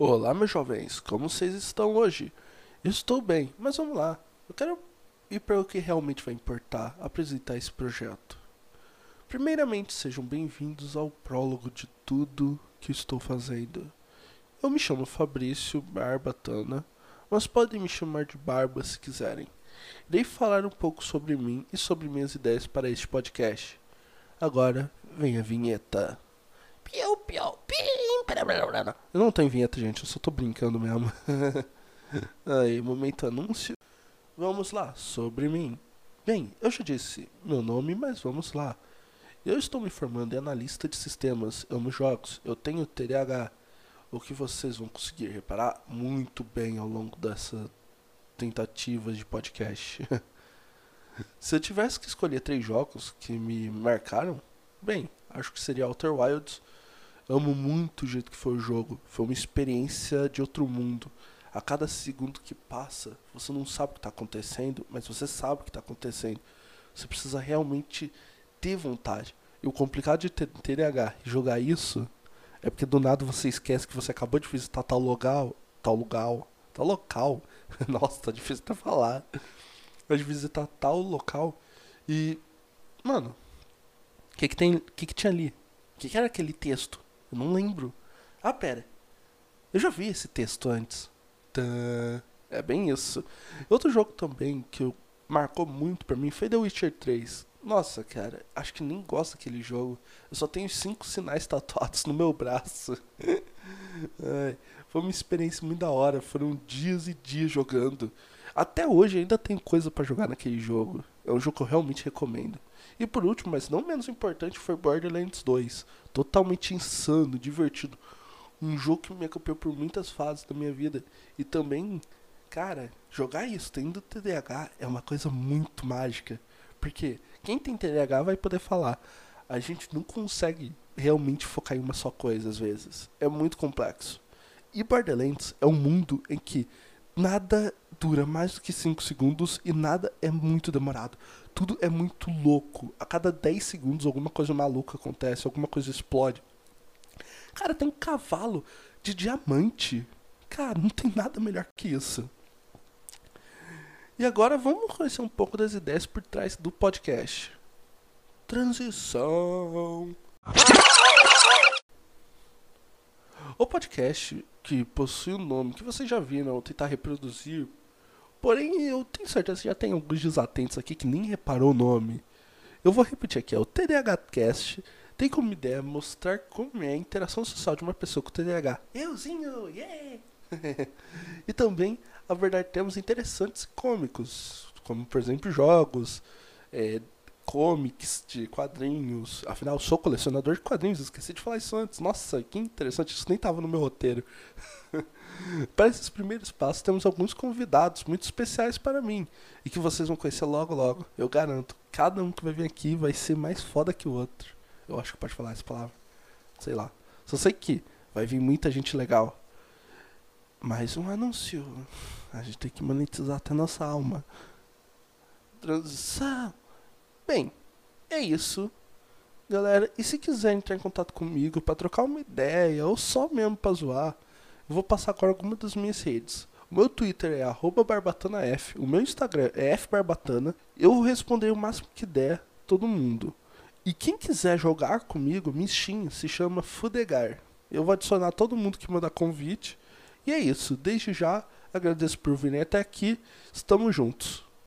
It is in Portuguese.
Olá, meus jovens, como vocês estão hoje? Estou bem, mas vamos lá. Eu quero ir para o que realmente vai importar, apresentar esse projeto. Primeiramente, sejam bem-vindos ao prólogo de tudo que estou fazendo. Eu me chamo Fabrício Barbatana, mas podem me chamar de Barba se quiserem. Irei falar um pouco sobre mim e sobre minhas ideias para este podcast. Agora, vem a vinheta. Piu, piu, pim, eu não tenho vinheta, gente, eu só tô brincando mesmo. Aí, momento anúncio. Vamos lá, sobre mim. Bem, eu já disse meu nome, mas vamos lá. Eu estou me formando em analista de sistemas, amo jogos, eu tenho TDAH. O que vocês vão conseguir reparar muito bem ao longo dessa tentativa de podcast. Se eu tivesse que escolher três jogos que me marcaram, bem, acho que seria Outer Wilds, Amo muito o jeito que foi o jogo. Foi uma experiência de outro mundo. A cada segundo que passa, você não sabe o que está acontecendo, mas você sabe o que está acontecendo. Você precisa realmente ter vontade. E o complicado de ter TDAH e jogar isso é porque do nada você esquece que você acabou de visitar tal lugar, tal lugar, tal local. Nossa, tá difícil até falar. Mas visitar tal local e mano, o que que tem, que que tinha ali? O que, que era aquele texto? Eu não lembro. Ah, pera. Eu já vi esse texto antes. Tá. É bem isso. Outro jogo também que marcou muito pra mim foi The Witcher 3. Nossa, cara, acho que nem gosto daquele jogo. Eu só tenho cinco sinais tatuados no meu braço. Ai, foi uma experiência muito da hora. Foram dias e dias jogando. Até hoje ainda tem coisa para jogar naquele jogo. É um jogo que eu realmente recomendo. E por último, mas não menos importante, foi Borderlands 2. Totalmente insano, divertido. Um jogo que me acompanhou por muitas fases da minha vida. E também, cara, jogar isso tendo TDAH é uma coisa muito mágica. Porque quem tem TDAH vai poder falar. A gente não consegue realmente focar em uma só coisa às vezes. É muito complexo. E Borderlands é um mundo em que nada dura mais do que 5 segundos e nada é muito demorado. Tudo é muito louco. A cada 10 segundos alguma coisa maluca acontece, alguma coisa explode. Cara, tem um cavalo de diamante. Cara, não tem nada melhor que isso. E agora vamos conhecer um pouco das ideias por trás do podcast. Transição. O podcast que possui um nome que vocês já viram ou tentar reproduzir Porém, eu tenho certeza que já tem alguns desatentos aqui que nem reparou o nome. Eu vou repetir aqui, é o TDAHcast tem como ideia mostrar como é a interação social de uma pessoa com TDAH. Euzinho, yeah! e também abordar temas interessantes e cômicos, como por exemplo jogos, é, comics de quadrinhos. Afinal, sou colecionador de quadrinhos, esqueci de falar isso antes. Nossa, que interessante, isso nem estava no meu roteiro. para esses primeiros passos, temos alguns convidados muito especiais para mim e que vocês vão conhecer logo logo. Eu garanto, cada um que vai vir aqui vai ser mais foda que o outro. Eu acho que pode falar essa palavra. Sei lá. Só sei que vai vir muita gente legal. Mais um anúncio. A gente tem que monetizar até nossa alma. Transição. Bem, é isso. Galera, e se quiser entrar em contato comigo para trocar uma ideia ou só mesmo para zoar, eu vou passar agora algumas das minhas redes. O meu Twitter é barbatanaf, o meu Instagram é fbarbatana. Eu vou responder o máximo que der todo mundo. E quem quiser jogar comigo, minha Steam se chama Fudegar. Eu vou adicionar todo mundo que mandar convite. E é isso. Desde já, agradeço por virem até aqui. Estamos juntos.